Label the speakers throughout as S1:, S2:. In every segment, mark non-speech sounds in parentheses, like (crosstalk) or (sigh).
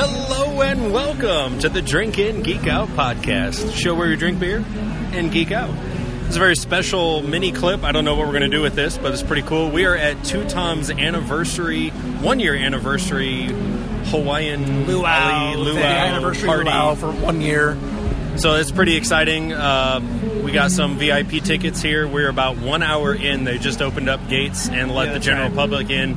S1: Hello and welcome to the Drink In Geek Out podcast, show where you drink beer and geek out. It's a very special mini clip. I don't know what we're going to do with this, but it's pretty cool. We are at Two Tom's anniversary, one year anniversary Hawaiian
S2: Luau
S1: Ali. Luau
S3: anniversary
S1: party.
S3: luau for one year.
S1: So it's pretty exciting. Uh, we got some VIP tickets here. We're about one hour in. They just opened up gates and let
S2: Yeah,
S1: the general
S2: right.
S1: public in.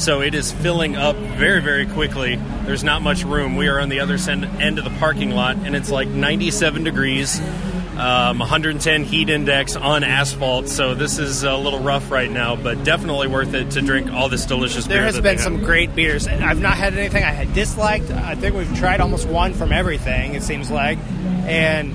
S1: So it is filling up very, very quickly. There's not much room. We are on the other end of the parking lot, and it's like 97 degrees, um, 110 heat index on asphalt. So this is a little rough right now, but definitely worth it to drink all this delicious beer.
S2: There has been some great beers. I've not had anything I had disliked. I think we've tried almost one from everything. It seems like, and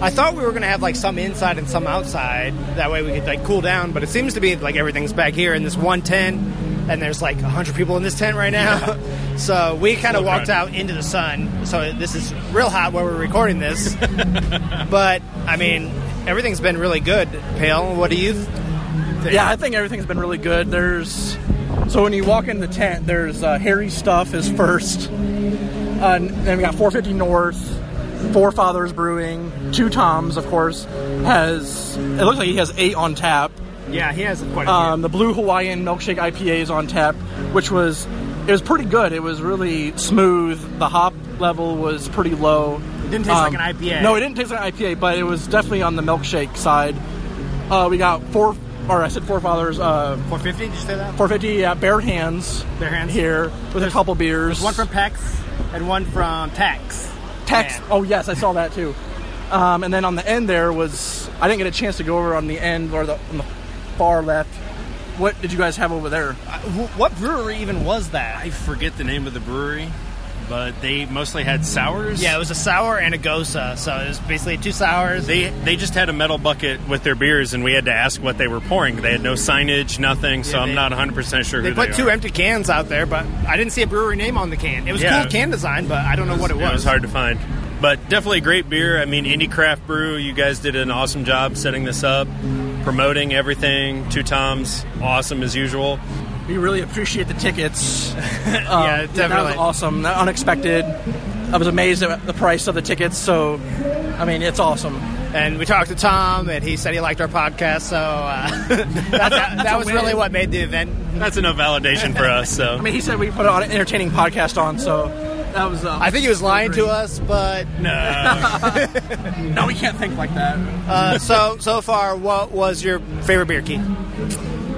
S2: I thought we were going to have like some inside and some outside. That way we could like cool down. But it seems to be like everything's back here in this one tent, and there's like hundred people in this tent right now. (laughs) so we kind of walked out into the sun. So this is real hot where we're recording this. (laughs) but I mean, everything's been really good. Pale, what do you? Th- think?
S3: Yeah, I think everything's been really good. There's so when you walk in the tent, there's uh, Harry Stuff is first, uh, and then we got 450 North, Forefathers Brewing, Two Toms, of course, has it looks like he has eight on tap.
S2: Yeah, he has quite a few.
S3: Um, the Blue Hawaiian Milkshake IPA is on tap, which was it was pretty good. It was really smooth. The hop level was pretty low.
S2: It didn't taste like an IPA.
S3: No, it didn't taste like an IPA, but it was definitely on the milkshake side. Uh, we got four, or I said Forefathers, uh,
S2: 450, did you say that?
S3: 450 at Bare Hands.
S2: Bare Hands.
S3: here with a couple beers.
S2: One from Pex and one from Tex.
S3: Tex.
S2: Man.
S3: Oh yes, I saw that too. Um, and then on the end there was I didn't get a chance to go over on the end or the on the far left. What did you guys have over there?
S2: Uh, wh- what brewery even was that?
S1: I forget the name of the brewery, but they mostly had sours.
S2: yeah, it was a sour and a gose, so it was basically two sours.
S1: They they just had a metal bucket with their beers, and we had to ask what they were pouring. They had no signage, nothing. So
S2: Yeah,
S1: I'm not 100 percent sure
S2: They
S1: who
S2: put
S1: they
S2: two
S1: are.
S2: empty cans out there, but I didn't see a brewery name on the can. It was
S1: Yeah.
S2: cool can design, but I don't know what it was.
S1: It was hard to find, but definitely great beer. I mean, Indy Craft Brew, you guys did an awesome job setting this up, promoting everything. Two Toms, awesome as usual.
S3: We really appreciate the tickets. (laughs) Um,
S2: Yeah,
S3: That
S2: definitely.
S3: was awesome. That unexpected. I was amazed at the price of the tickets. So, I mean, it's awesome.
S2: And we talked to Tom, and he said he liked our podcast, so uh, (laughs) that, that, that was really what made the event.
S1: That's enough validation for us. So
S3: I mean, he said we put an entertaining podcast on, so that was. Uh,
S2: I think he was lying to us, but
S1: no, (laughs)
S3: No, we can't think like that.
S2: uh, so so far, what was your favorite beer, Keith?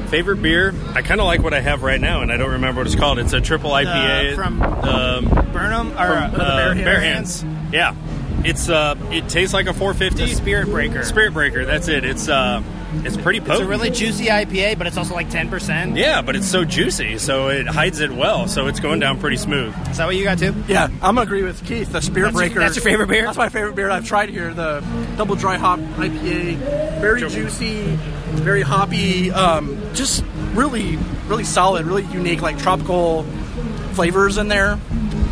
S1: favorite beer. I kind of like what I have right now, and I don't remember what it's called. It's a triple IPA
S2: Uh, from
S1: um,
S2: Burn 'Em or uh,
S1: uh,
S2: Bear
S1: Bare
S2: Hands?
S1: Hands. Yeah, it's uh, it tastes like a 450
S2: The Spirit Breaker.
S1: Spirit Breaker. That's it. It's uh, it's pretty
S2: It's a really juicy IPA, but it's also like ten percent.
S1: yeah, but it's so juicy, so it hides it well. So it's going down pretty smooth.
S2: Is that what you got too?
S3: Yeah, I'm gonna agree with Keith. The Spirit
S2: That's your-
S3: Breaker.
S2: that's your favorite beer?
S3: That's my favorite beer I've tried here. The double dry hop IPA, very
S1: Sure.
S3: juicy, very hoppy. Um, just really, really solid, really unique, like tropical flavors in there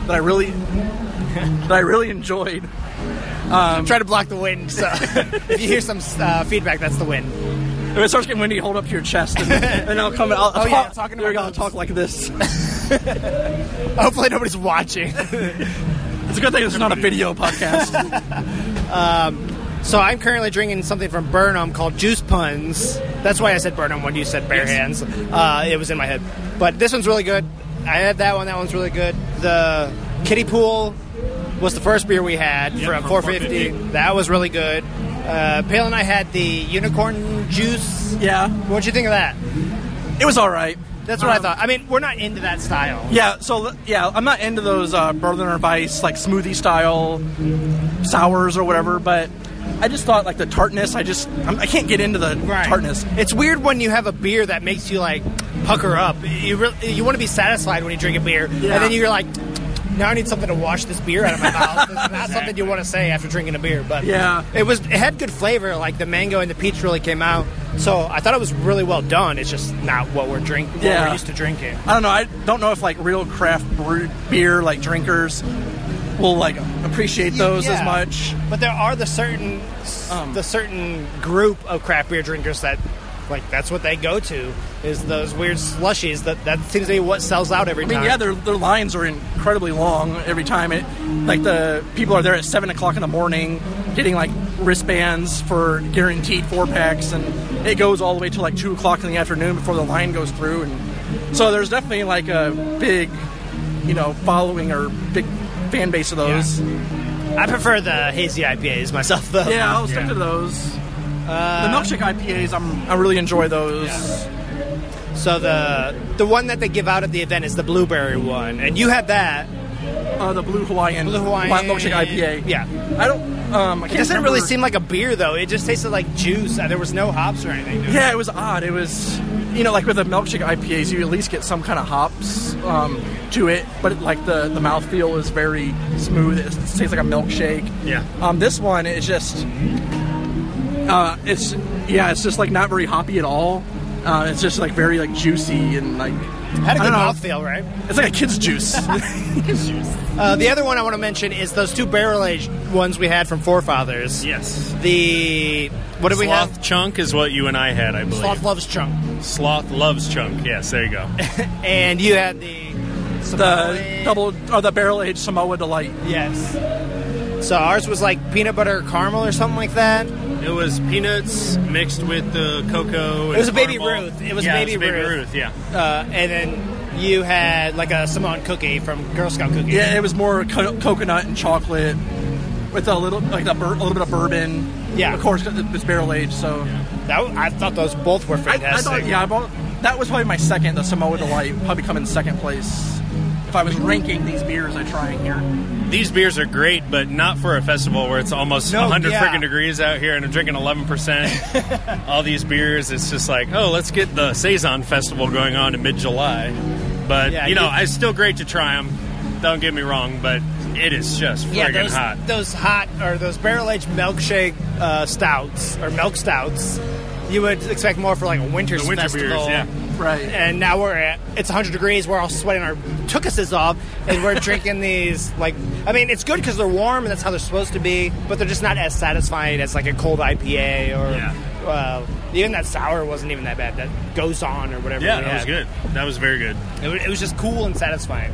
S3: that I really, (laughs) that I really enjoyed.
S2: I'm trying to block the wind, so (laughs) if you hear some uh, feedback, that's the wind.
S3: If it starts getting windy, hold up to your chest, and, and I'll come. I'll, I'll
S2: Oh, yeah,
S3: talk,
S2: talking
S3: there we
S2: about
S3: I'll talk like this. (laughs)
S2: Hopefully, nobody's watching. (laughs)
S3: It's a good thing it's not a video podcast.
S2: so I'm currently drinking something from Burn 'Em called Juice Puns. That's why I said Burn 'Em when you said Bare Hands. Uh, it was in my head, but this one's really good. I had that one. That one's really good. The Kiddie Pool was the first beer we had from
S1: from
S2: 450.
S1: 450.
S2: That was really good. Uh, Pale and I had the unicorn juice.
S3: yeah,
S2: What'd you think of that?
S3: it was all right.
S2: That's what I
S3: Um,
S2: thought. I mean, we're not into that style.
S3: Yeah, so yeah, I'm not into those uh, Berliner Weiss like smoothie style sours or whatever, but I just thought like the tartness. I just I'm, I can't get into the
S2: Right.
S3: tartness.
S2: It's weird when you have a beer that makes you like pucker up. You really, you want to be satisfied when you drink a beer,
S3: Yeah.
S2: and then you're like, now I need something to wash this beer out of my mouth. It's not (laughs) something you want to say after drinking a beer, but
S3: Yeah.
S2: it was. It had good flavor. Like the mango and the peach really came out. So I thought it was really well done. It's just not what we're drinking. What
S3: Yeah.
S2: we're used to drinking.
S3: I don't know. I don't know if like real craft brewed beer like drinkers will like appreciate those
S2: Yeah.
S3: as much.
S2: But there are the certain
S3: Um,
S2: the certain group of craft beer drinkers that like that's what they go to is those weird slushies. That that seems to be what sells out every
S3: I mean,
S2: time.
S3: yeah, their, their lines are incredibly long every time. It like the people are there at seven o'clock in the morning, getting like wristbands for guaranteed four packs, and it goes all the way to like two o'clock in the afternoon before the line goes through. And so there's definitely like a big, you know, following or big fan base of those. Yeah,
S2: I prefer the hazy IPAs myself, though.
S3: Yeah, I'll stick to those. The milkshake IPAs, I'm I really enjoy those.
S2: So the the one that they give out at the event is the blueberry one, and you had that.
S3: Uh, the blue Hawaiian,
S2: Blue Hawaiian.
S3: milkshake IPA.
S2: Yeah.
S3: I don't. Um, I
S2: It
S3: can't
S2: doesn't really seem like a beer though. It just tasted like juice. There was no hops or anything. to it.
S3: Yeah, it was odd. It was, you know, like with the milkshake IPAs, you at least get some kind of hops um, to it, but it, like the the mouthfeel is very smooth. It tastes like a milkshake.
S1: Yeah.
S3: Um, this one is just, uh, it's yeah, it's just like not very hoppy at all. Uh, it's just like very like juicy and like
S2: Had a good mouthfeel, right?
S3: it's like a (laughs) kid's juice.
S2: Uh, the other one I want to mention is those two barrel aged ones we had from Forefathers.
S1: Yes.
S2: The what did we have?
S1: Sloth chunk is what you and I had, I believe.
S2: Sloth loves chunk,
S1: Sloth loves chunk. Yes, there you go. (laughs)
S2: and you had the
S3: the
S2: Samoa-
S3: double or the barrel aged Samoa Delight.
S2: Yes. So ours was like peanut butter caramel or something like that.
S1: It was peanuts mixed with the cocoa.
S2: It was a Baby
S1: caramel.
S2: Ruth. It was
S1: yeah,
S2: Baby
S1: it was Baby
S2: Ruth.
S1: Ruth. Yeah.
S2: Uh, and then you had like a Samoan cookie from Girl Scout cookie.
S3: Yeah, it was more co- coconut and chocolate with a little like a, bur- a little bit of bourbon.
S2: Yeah.
S3: of course it's barrel aged, so.
S2: That, w- I thought those both were
S3: I, I
S2: fantastic.
S3: thought, yeah, I bought, that was probably my second. The Samoa Delight would probably come in second place if I was ranking these beers I trying here.
S1: These beers are great, but not for a festival where it's almost
S2: No,
S1: 100
S2: yeah.
S1: freaking degrees out here and I'm drinking 11%. (laughs) All these beers, it's just like, oh, let's get the Saison Festival going on in mid July. But,
S2: Yeah,
S1: you know, it's still great to try them. Don't get me wrong, but it is just
S2: yeah,
S1: friggin'
S2: those
S1: hot.
S2: those hot or those barrel aged milkshake uh, stouts or milk stouts. You would expect more for like a winter
S1: The winter
S2: festival.
S1: beers, yeah.
S3: Right.
S2: And now we're at it's 100 degrees. We're all sweating our tookuses off, and we're drinking these like I mean it's good because they're warm and that's how they're supposed to be, but they're just not as satisfying as like a cold IPA or
S1: Yeah.
S2: uh, even that sour wasn't even that bad. That goes on or whatever.
S1: Yeah,
S2: we
S1: that was good. That was very good.
S2: It, wa- it was just cool and satisfying.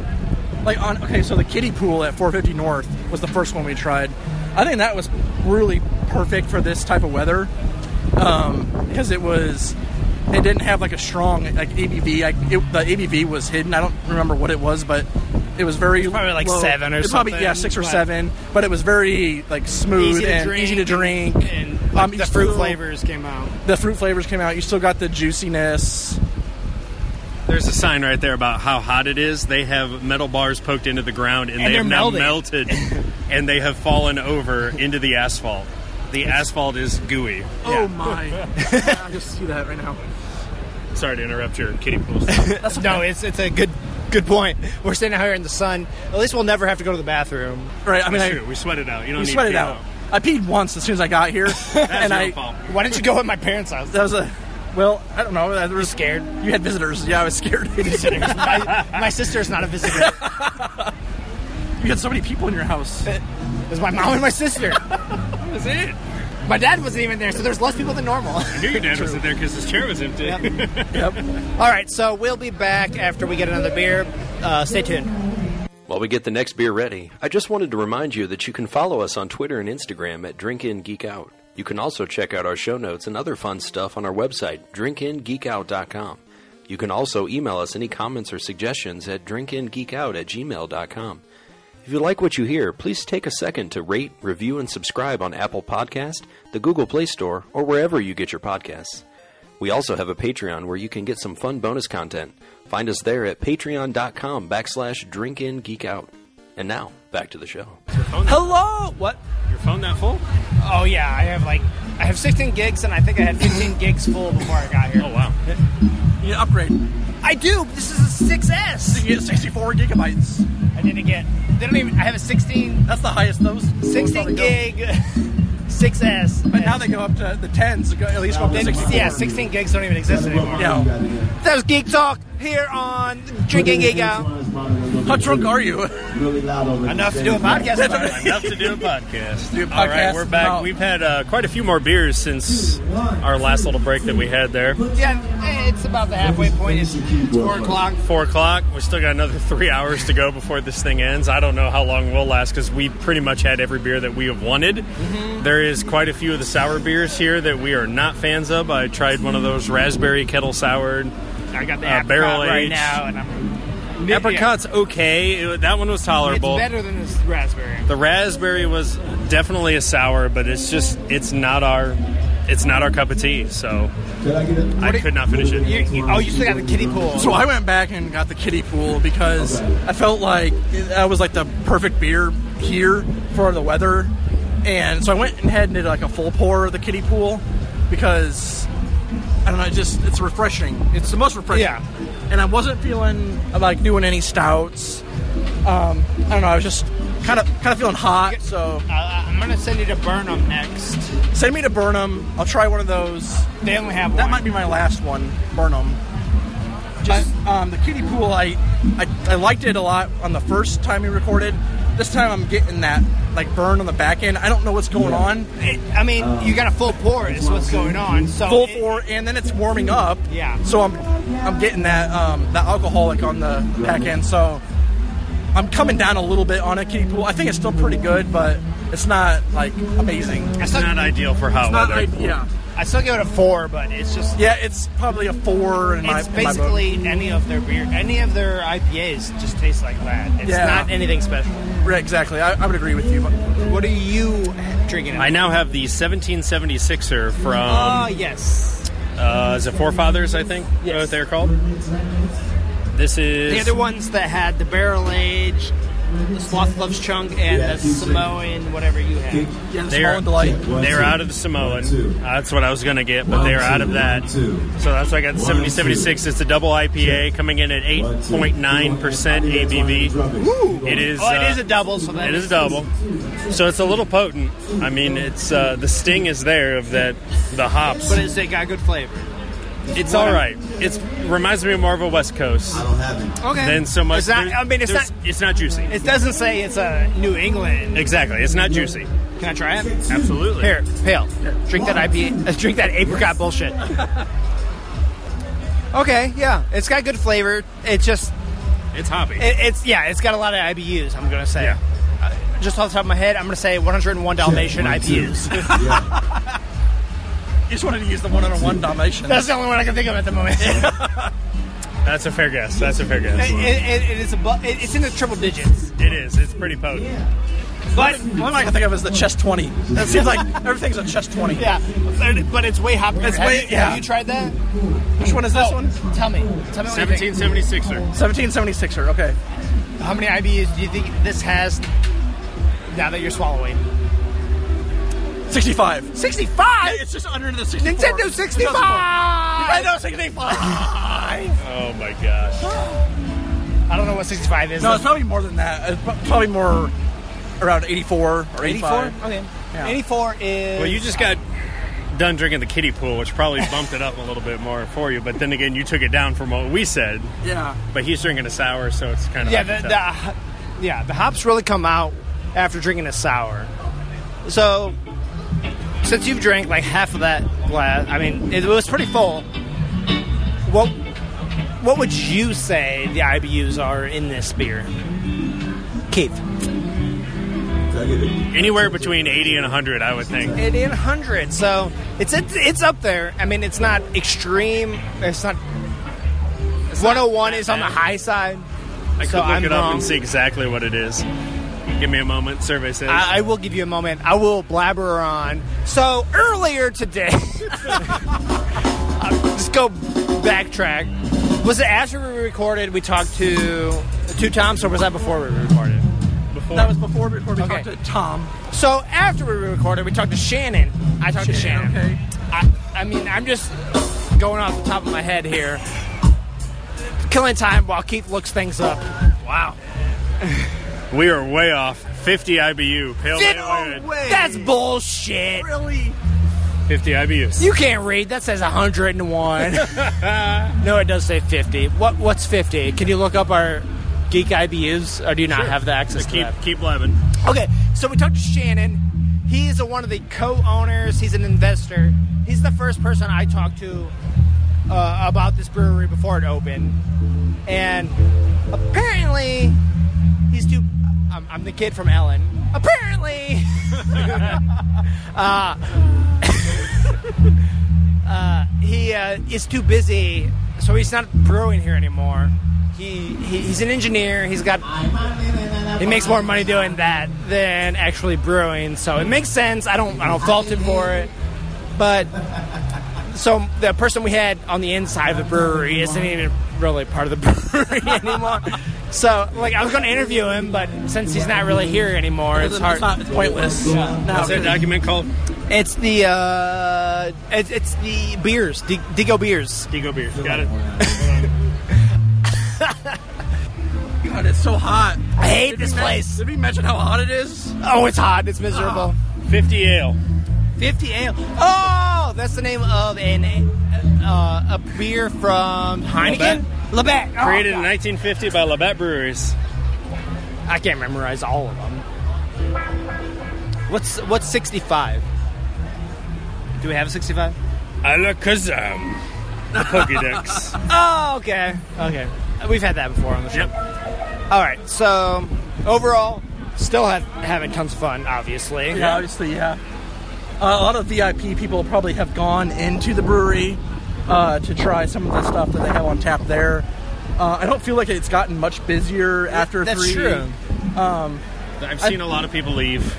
S3: Like on okay, so the kiddie pool at 450 North was the first one we tried. I think that was really perfect for this type of weather um, because it was. It didn't have like a strong like ABV. Like it, the ABV was hidden. I don't remember what it was, but it was very
S2: probably like
S3: low.
S2: seven or
S3: It Probably yeah, six or
S2: but-
S3: seven. But it was very like smooth
S2: Easy
S3: and
S2: drink
S3: easy to drink.
S2: and
S3: Um,
S2: like,
S3: you
S2: the fruit
S3: still-
S2: flavors came out.
S3: The fruit flavors came out. You still got the juiciness.
S1: There's a sign right there about how hot it is. They have metal bars poked into the ground and,
S2: And
S1: they
S2: they're
S1: have now melted and they have fallen over into the asphalt. The asphalt is gooey.
S3: Oh my! (laughs) I just see that right now.
S1: Sorry to interrupt your kiddie pool. (laughs)
S3: That's okay.
S2: No, it's it's a good good point. We're sitting out here in the sun. At least we'll never have to go to the bathroom.
S3: right. I mean,
S1: That's
S3: I,
S1: true. We sweat it out. You don't
S3: You
S1: need
S3: sweat it
S1: pee
S3: out. I peed once as soon as I got here, (laughs)
S1: That's
S3: and
S1: your
S3: I
S1: fault.
S2: Why didn't you go at my parents' house?
S3: that was a well, I don't know. I was
S2: scared?
S3: You had visitors. Yeah, I was scared. you
S2: my, my sister's not a visitor.
S3: You had so many people in your house.
S2: It was my mom and my sister.
S1: That's it.
S2: My dad wasn't even there, so there's less people than normal.
S1: I knew your dad wasn't there because his chair was empty. (laughs)
S3: Yep.
S2: All right, so we'll be back after we get another beer. Uh, stay tuned.
S4: While we get the next beer ready, I just wanted to remind you that you can follow us on Twitter and Instagram at DrinkInGeekOut. You can also check out our show notes and other fun stuff on our website, drinkingeekout.com. You can also email us any comments or suggestions at drinkingeekout at gmail.com. If you like what you hear, please take a second to rate, review, and subscribe on Apple Podcast, the Google Play Store, or wherever you get your podcasts. We also have a Patreon where you can get some fun bonus content. Find us there at patreon.com backslash drinkingeekout. And now, back to the show.
S2: Hello. What?
S1: Your phone that full?
S2: Oh yeah, I have like I have 16 gigs, and I think I had 15 gigs full before I got here.
S1: Oh wow.
S3: You need to upgrade.
S2: I do. This is a 6S.
S3: You get 64 gigabytes.
S2: I didn't get. They don't even. I have a 16,
S3: That's the highest those. those
S2: 16 gig (laughs) 6S.
S3: But now they go up to the tens. At least go up to 64.
S2: yeah, 16 gigs don't even exist anymore.
S3: Yeah.
S2: That was Geek Talk here on Drink In Geek Out.
S3: How drunk are you?
S2: Enough to do a podcast about.
S1: Enough to do a podcast.
S3: Do a
S1: All right, we're back.
S3: about-
S1: We've had uh, quite a few more beers since our last little break that we had there.
S2: Yeah, it's about the halfway point. It's, it's four o'clock.
S1: Four o'clock. We still got another (laughs) three hours to go before this thing ends. I don't know how long we'll last because we pretty much had every beer that we have wanted.
S2: Mm-hmm.
S1: There is quite a few of the sour beers here that we are not fans of. I tried one of those raspberry kettle soured.
S2: I got the
S1: Uh,
S2: apricot
S1: barrel
S2: right
S1: aged.
S2: now, and I'm
S1: Apricot's okay. It- that one was tolerable.
S2: It's
S1: tolerable.
S2: better than this raspberry.
S1: The raspberry was definitely a sour, but it's just it's not our it's not our cup of tea. So I could not finish it.
S2: You, you, oh, you still got the kiddie pool.
S3: So I went back and got the kiddie pool because I felt like that was like the perfect beer here for the weather, and so I went ahead and did like a full pour of the kiddie pool because I don't know, it just it's refreshing. It's the most refreshing.
S2: Yeah.
S3: And I wasn't feeling like doing any stouts. Um, I don't know. I was just kind of kind of feeling hot. So
S2: uh, I'm gonna send you to Burn 'Em next.
S3: send me to Burn 'Em. I'll try one of those.
S2: They only have
S3: That
S2: one.
S3: might be my last one, Burn 'Em. Just um, the kiddie pool, I, I I liked it a lot on the first time we recorded. This time I'm getting that like burn on the back end. I don't know what's going on.
S2: It- I mean, you got a full pour. Is what's going on. So
S3: Full
S2: it-
S3: four, and then it's warming up.
S2: Yeah.
S3: So I'm I'm getting that um, that alcoholic on the back end. So I'm coming down a little bit on a kiddie pool. I think it's still pretty good, but it's not like amazing.
S2: I
S1: It's
S2: still,
S1: not ideal for hot
S3: Not
S1: weather.
S3: I- yeah.
S2: I still give it a four, but it's just.
S3: Yeah, it's probably a four in my.
S2: It's
S3: in my book.
S2: basically any of their beer, any of their IPAs just taste like that. It's
S3: Yeah.
S2: not anything special.
S3: Right, exactly. I, I would agree with you. But
S2: What are you drinking?
S1: I now have the 1776er from
S2: Oh yes.
S1: uh, is it Forefathers? I think
S2: Yes.
S1: what they're called. This is
S2: The other ones that had the barrel aged, the Sloth Loves Chunk, and the Samoan, whatever you have.
S3: yeah, the
S1: They're,
S3: small delight.
S1: they're out of the Samoan. That's what I was going to get, but they're out of that. So that's why I got the 7076. It's a double IPA coming in at 8.9% ABV. It is.
S2: Oh, it
S1: uh,
S2: a double, so that
S1: It is a double. So it's a little potent. I mean, it's uh, the sting is there of that the hops.
S2: But it's it got good flavor.
S1: It's all right. It reminds me more of a West Coast I don't have it.
S2: Okay.
S1: Then so much.
S2: It's not,
S1: there-
S2: I mean, it's
S1: there's-
S2: not.
S1: It's not juicy.
S2: It doesn't say it's a New England.
S1: exactly. It's not juicy.
S2: Can I try it?
S1: Absolutely.
S2: Here, pale. Drink that IPA. (laughs) Uh, drink that apricot bullshit. okay, yeah, it's got good flavor. It's just,
S1: It's hoppy.
S2: it, it's yeah, it's got a lot of IBUs. I'm gonna say.
S1: Yeah.
S2: Uh, just off the top of my head, I'm gonna say 101 Dalmatian IBUs. (laughs)
S3: You just wanted to use the one on one Dalmatian.
S2: That's the only one I can think of at the moment. (laughs)
S1: That's a fair guess. That's a fair guess.
S2: it, it, it is above, it, it's in the triple digits.
S1: It is. It's pretty potent.
S2: But
S3: The one I can think of is the chest 20. It seems like everything's a chest 20.
S2: yeah, but, but it's way hoppier.
S3: It's
S2: have,
S3: way-
S2: you,
S3: yeah.
S2: have you tried that?
S3: Which one is this
S2: Oh,
S3: one?
S2: Tell me. Tell me what you think.
S1: 1776er.
S3: 1776er. Okay.
S2: How many IBUs do you think this has now that you're swallowing?
S3: 65.
S2: 65?
S3: It's just under the 64.
S2: Nintendo 65!
S3: Nintendo 65. (laughs)
S1: Oh my gosh.
S2: I don't know what 65 is.
S3: No, it's probably more than that. It's probably more around 84 or
S2: 84?
S3: 85.
S2: Okay.
S3: Yeah.
S2: 84 is.
S1: Well, you just got done drinking the kiddie pool, which probably (laughs) bumped it up a little bit more for you. But then again, you took it down from what we said.
S3: Yeah.
S1: But he's drinking a sour, so it's kind of
S2: Yeah,
S1: hard
S2: the,
S1: to
S2: the, yeah, the hops really come out after drinking a sour. So, since you've drank like half of that glass, I mean, it was pretty full. What what would you say the IBUs are in this beer? Keith.
S1: anywhere between 80 and 100, I would think.
S2: 80 and 100. So it's, it's it's up there. I mean, it's not extreme. It's not. 101 is on the high side.
S1: I could
S2: so
S1: look
S2: I'm
S1: it up
S2: wrong.
S1: and see exactly what it is. Give me a moment. Survey says.
S2: I, I will give you a moment. I will blabber on. So earlier today, I'll (laughs) just go backtrack. Was it after we recorded? We talked to two Toms, or was that before we recorded?
S1: before.
S3: That was before, before we
S2: Okay.
S3: talked to Tom.
S2: So after we recorded, we talked to Shannon. I talked to
S3: Shannon,
S2: Shannon.
S3: okay.
S2: I, I mean, I'm just going off the top of my head here, killing time while Keith looks things up.
S1: wow. (laughs) we are way off. 50 IBU. Pale
S2: Fif-
S1: Ale Ale.
S2: That's bullshit.
S3: Really?
S1: 50 IBUs.
S2: You can't read. That says 101. (laughs) no, it does say 50. What What's 50? Can you look up our Geek IBUs, or do you not have the access to
S1: keep
S2: that?
S1: keep blabbing.
S2: Okay, so we talked to Shannon. He's a, one of the co-owners. He's an investor. He's the first person I talked to uh, about this brewery before it opened, and apparently he's too. I'm, I'm the kid from Ellen. Apparently, (laughs) uh, (laughs) uh, he uh, is too busy, so he's not brewing here anymore. He, he he's an engineer. He's got he makes more money doing that than actually brewing. So it makes sense. I don't I don't fault him for it, but so the person we had on the inside of the brewery isn't even really part of the (laughs) brewery anymore. So like I was going to interview him, but since he's not really here anymore, it's hard.
S3: It's, not, it's pointless. No,
S1: What's that document called?
S2: It's the uh, it's, it's the beers, D- Digo beers.
S1: Digo Beers. Got it. (laughs)
S3: God, it's so hot.
S2: I hate
S3: Did
S2: this place.
S3: Did we mention how hot it is?
S2: Oh, it's hot. It's miserable. (gasps)
S1: 50 ale.
S2: 50 ale. Oh, that's the name of an uh, a beer from Heineken. Labatt. Oh,
S1: Created in 1950 by Labatt Breweries.
S2: I can't memorize all of them. What's what's 65? Do we have a 65?
S1: Alakazam. The Pokédex. (laughs)
S2: Oh, okay. Okay. We've had that before on the show. All right. So, overall, still have, having tons of fun, obviously.
S3: Yeah, obviously, yeah. Uh, a lot of VIP people probably have gone into the brewery uh, to try some of the stuff that they have on tap there. Uh, I don't feel like it's gotten much busier after
S2: That's
S3: three.
S2: true.
S1: I've seen a lot of people leave.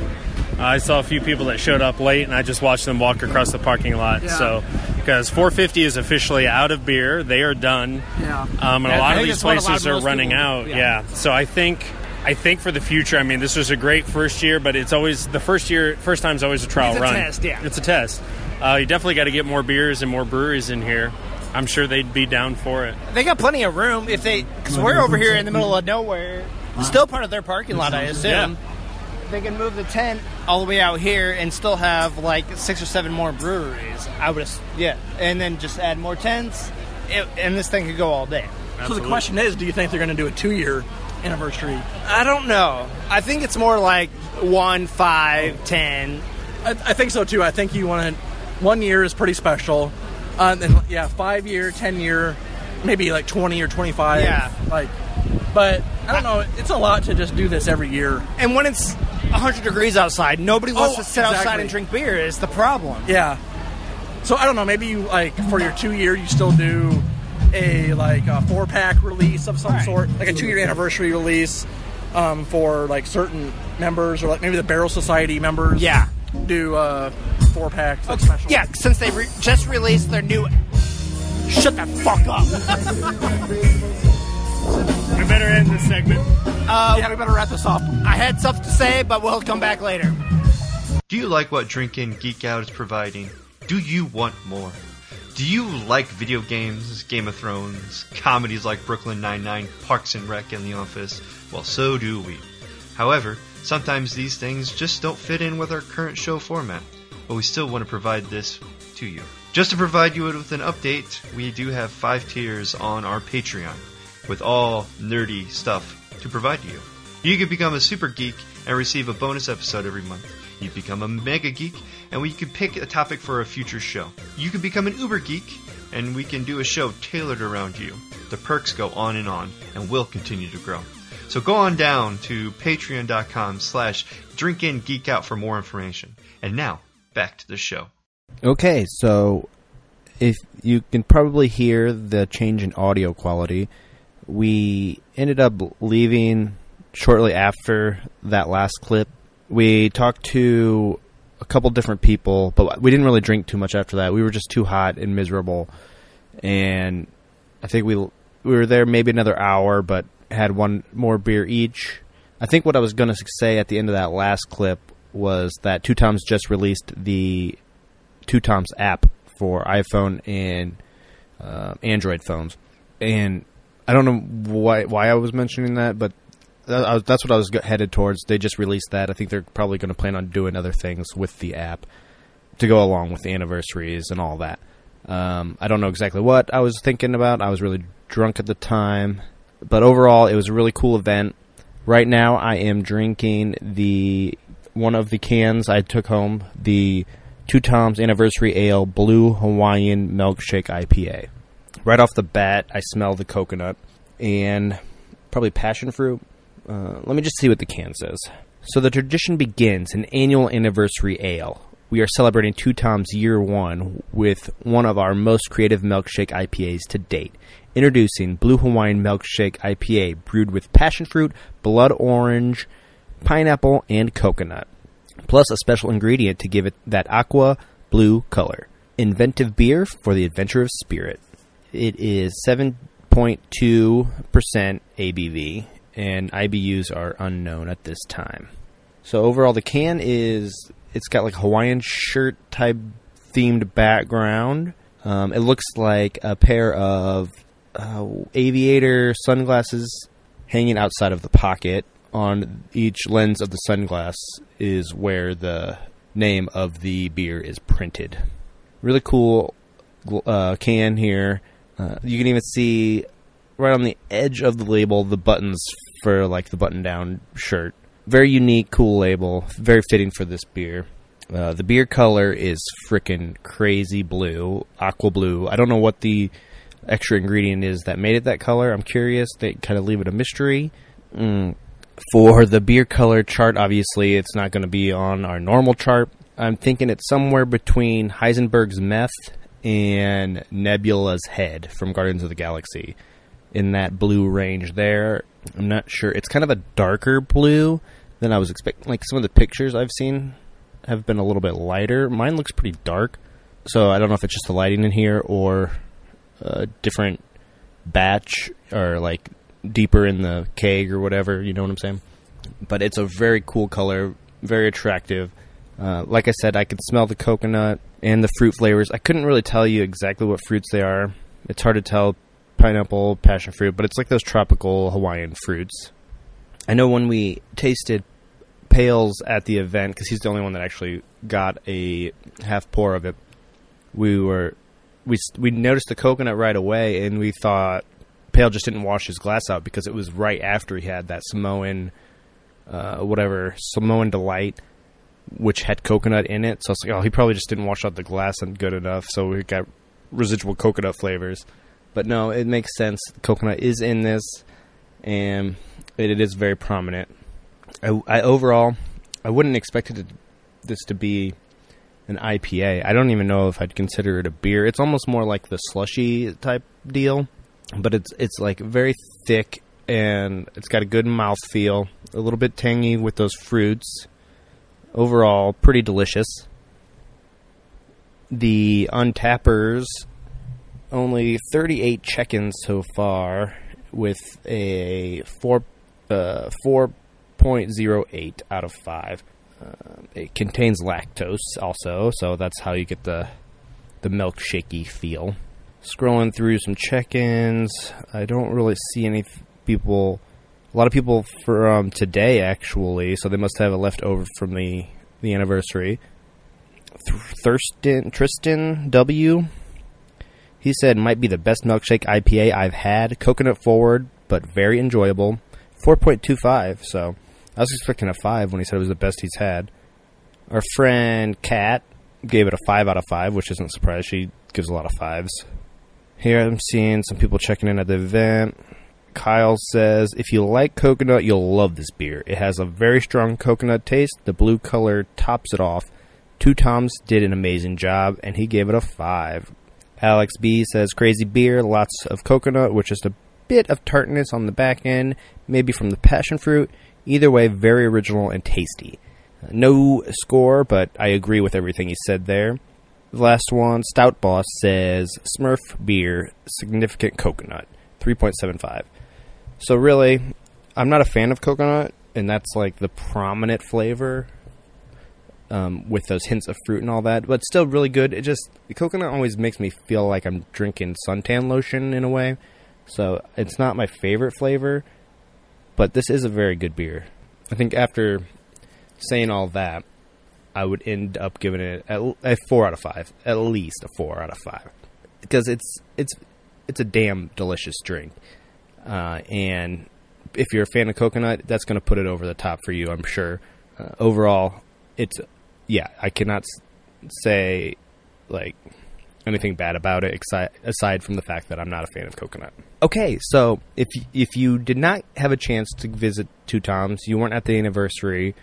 S1: I saw a few people that showed up late, and I just watched them walk across the parking lot.
S3: Yeah.
S1: So, because 450 is officially out of beer, they are done.
S3: Yeah.
S1: Um, and a lot of these
S2: it's what
S1: places are running
S2: people-
S1: out.
S2: yeah.
S1: Yeah. So I think, I think for the future, I mean, this was a great first year, but it's always the first year. First time's always a trial run.
S2: It's a
S1: run.
S2: test, yeah.
S1: It's a test. Uh, you definitely got to get more beers and more breweries in here. I'm sure they'd be down for it.
S2: They got plenty of room if they, because we're over here in the middle of nowhere. Still part of their parking lot, I assume. They can move the tent all the way out here and still have like six or seven more breweries. I would, ass- yeah, and then just add more tents, it, and this thing could go all day.
S3: So the question is, do you think they're going to do a two-year anniversary?
S2: I don't know. I think it's more like one, five, ten.
S3: I, I think so too. I think you want to. One year is pretty special. Uh, and then yeah, five year, ten year, maybe like twenty or twenty five.
S2: Yeah.
S3: Like, but I don't know. It's a lot to just do this every year.
S2: And when it's 100 degrees outside, nobody wants
S3: Oh,
S2: to sit outside and drink beer. Is the problem?
S3: Yeah. So I don't know. Maybe you like for your two year, you still do a like a four pack release of some
S2: Right.
S3: sort, like a two year anniversary release um, for like certain members or like maybe the Barrel Society members.
S2: Yeah.
S3: Do uh, four packs like special.
S2: Yeah, since they re- just released their new. Shut the fuck up. (laughs)
S1: We better end this segment.
S3: Yeah, we better wrap this up.
S2: I had stuff to say, but we'll come back later.
S5: Do you like what Drink In Geek Out is providing? Do you want more? Do you like video games, Game of Thrones, comedies like Brooklyn Nine-Nine, Parks and Rec, and The Office? Well, so do we. However, sometimes these things just don't fit in with our current show format, but we still want to provide this to you. Just to provide you with an update, we do have five tiers on our Patreon with all nerdy stuff to provide to you. You can become a super geek and receive a bonus episode every month. You become a mega geek and we can pick a topic for a future show. You can become an uber geek and we can do a show tailored around you. The perks go on and on and will continue to grow. So go on down to patreon.com slash drinkingeekout for more information. And now, back to the show.
S6: Okay, so if you can probably hear the change in audio quality, we ended up leaving shortly after that last clip. We talked to a couple different people, but we didn't really drink too much after that. We were just too hot and miserable, and I think we we were there maybe another hour, but had one more beer each. I think what I was going to say at the end of that last clip was that Two Toms just released the Two Toms app for iPhone and uh, Android phones, and I don't know why why I was mentioning that, but that, that's what I was headed towards. They just released that. I think they're probably going to plan on doing other things with the app to go along with the anniversaries and all that. Um, I don't know exactly what I was thinking about. I was really drunk at the time, but overall, it was a really cool event. Right now, I am drinking the one of the cans I took home, the Two Toms Anniversary Ale Blue Hawaiian Milkshake IPA. right off the bat, I smell the coconut and probably passion fruit. Uh, let me just see what the can says. So the tradition begins an annual anniversary ale. We are celebrating Two Tom's year one with one of our most creative milkshake IPAs to date. Introducing Blue Hawaiian Milkshake IPA, brewed with passion fruit, blood orange, pineapple, and coconut, plus a special ingredient to give it that aqua blue color. Inventive beer for the adventurous spirit. It is 7.2% ABV, and IBUs are unknown at this time. So overall, the can is it's got like Hawaiian shirt type themed background. Um, it looks like a pair of uh, aviator sunglasses hanging outside of the pocket. On each lens of the sunglass is where the name of the beer is printed. Really cool uh, can here. Uh, you can even see right on the edge of the label the buttons for like the button down shirt. Very unique, cool label. Very fitting for this beer. Uh, the beer color is freaking crazy blue, aqua blue. I don't know what the extra ingredient is that made it that color. I'm curious. They kind of leave it a mystery. Mm. For the beer color chart, obviously, it's not going to be on our normal chart. I'm thinking it's somewhere between Heisenberg's meth and Nebula's head from Guardians of the Galaxy. In that blue range there. I'm not sure. It's kind of a darker blue than I was expecting. Like some of the pictures I've seen have been a little bit lighter. Mine looks pretty dark. So I don't know if it's just the lighting in here or a different batch or like deeper in the keg or whatever. You know what I'm saying? But it's a very cool color, very attractive. Uh, like I said, I could smell the coconut and the fruit flavors. I couldn't really tell you exactly what fruits they are. It's hard to tell pineapple, passion fruit, but it's like those tropical Hawaiian fruits. I know when we tasted Pails at the event, because he's the only one that actually got a half pour of it, we were we we noticed the coconut right away, and we thought Pale just didn't wash his glass out because it was right after he had that Samoan, uh, whatever Samoan delight, which had coconut in it. So I was like, oh, he probably just didn't wash out the glass and good enough, so we got residual coconut flavors. But no, it makes sense. Coconut is in this, and it, it is very prominent. I, I overall, I wouldn't expect it to, this to be an IPA. I don't even know if I'd consider it a beer. It's almost more like the slushy type deal, but it's it's like very thick and it's got a good mouth feel, a little bit tangy with those fruits. Overall, pretty delicious. The untappers only 38 check-ins so far with a 4 uh, 4.08 out of 5. Uh, it contains lactose also, so that's how you get the the milkshakey feel. Scrolling through some check-ins, I don't really see any people. A lot of people from today actually, so they must have it left over from the the anniversary. Thurston Tristan W. He said might be the best milkshake IPA I've had. Coconut forward, but very enjoyable. 4.25, so I was expecting a 5 when he said it was the best he's had. Our friend Kat gave it a 5 out of 5, which isn't a surprise. She gives a lot of 5s. Here I'm seeing some people checking in at the event. Kyle says, if you like coconut, you'll love this beer. It has a very strong coconut taste. The blue color tops it off. Two Toms did an amazing job, and he gave it a 5. Alex B says, crazy beer, lots of coconut, with just a bit of tartness on the back end, maybe from the passion fruit. Either way, very original and tasty. Uh, no score, but I agree with everything he said there. The last one, Stout Boss says Smurf beer, significant coconut, 3.75. So really, I'm not a fan of coconut, and that's like the prominent flavor um, with those hints of fruit and all that. But still, really good. It just coconut always makes me feel like I'm drinking suntan lotion in a way. So it's not my favorite flavor, but this is a very good beer. I think after saying all that, I would end up giving it a four out of five, at least a four out of five, because it's it's it's a damn delicious drink, uh, and if you're a fan of coconut, that's going to put it over the top for you, I'm sure. Uh, overall, it's yeah, I cannot say like anything bad about it, aside from the fact that I'm not a fan of coconut. Okay, so if if you did not have a chance to visit Two Toms, you weren't at the anniversary,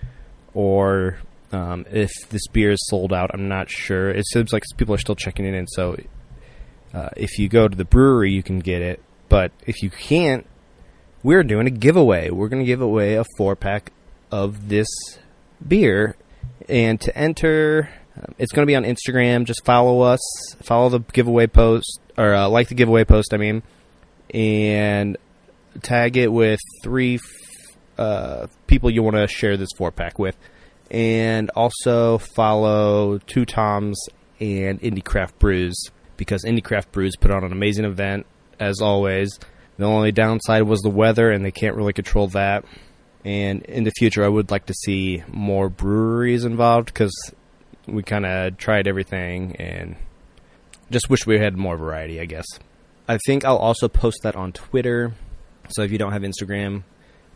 S6: or um, if this beer is sold out, I'm not sure. It seems like people are still checking it in, so uh, if you go to the brewery, you can get it. But if you can't, we're doing a giveaway. We're going to give away a four pack of this beer, and to enter, um, it's going to be on Instagram. Just follow us, follow the giveaway post, or uh, like the giveaway post. I mean, and tag it with three uh, people you want to share this four pack with, and also follow Two Toms and Indy Craft Brews because Indy Craft Brews put on an amazing event as always. The only downside was the weather, and they can't really control that. And in the future, I would like to see more breweries involved because we kind of tried everything and just wish we had more variety, I guess. I think I'll also post that on Twitter. So if you don't have Instagram,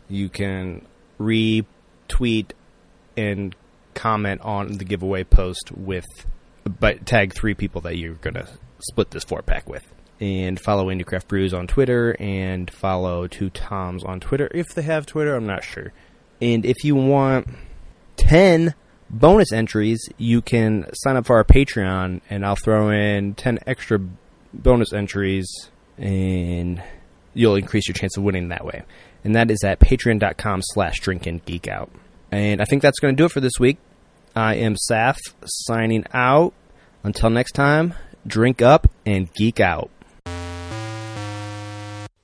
S6: you can retweet and comment on the giveaway post with, but tag three people that you're going to split this four pack with. And follow Indy Craft Brews on Twitter and follow Two Toms on Twitter. If they have Twitter, I'm not sure. And if you want 10 bonus entries, you can sign up for our Patreon, and I'll throw in 10 extra bonus entries, and you'll increase your chance of winning that way. And that is at patreon.com slash drinkandgeekout. And I think that's going to do it for this week. I am Saf, signing out. Until next time, drink up and geek out.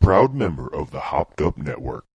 S7: Proud member of the Hopped Up Network.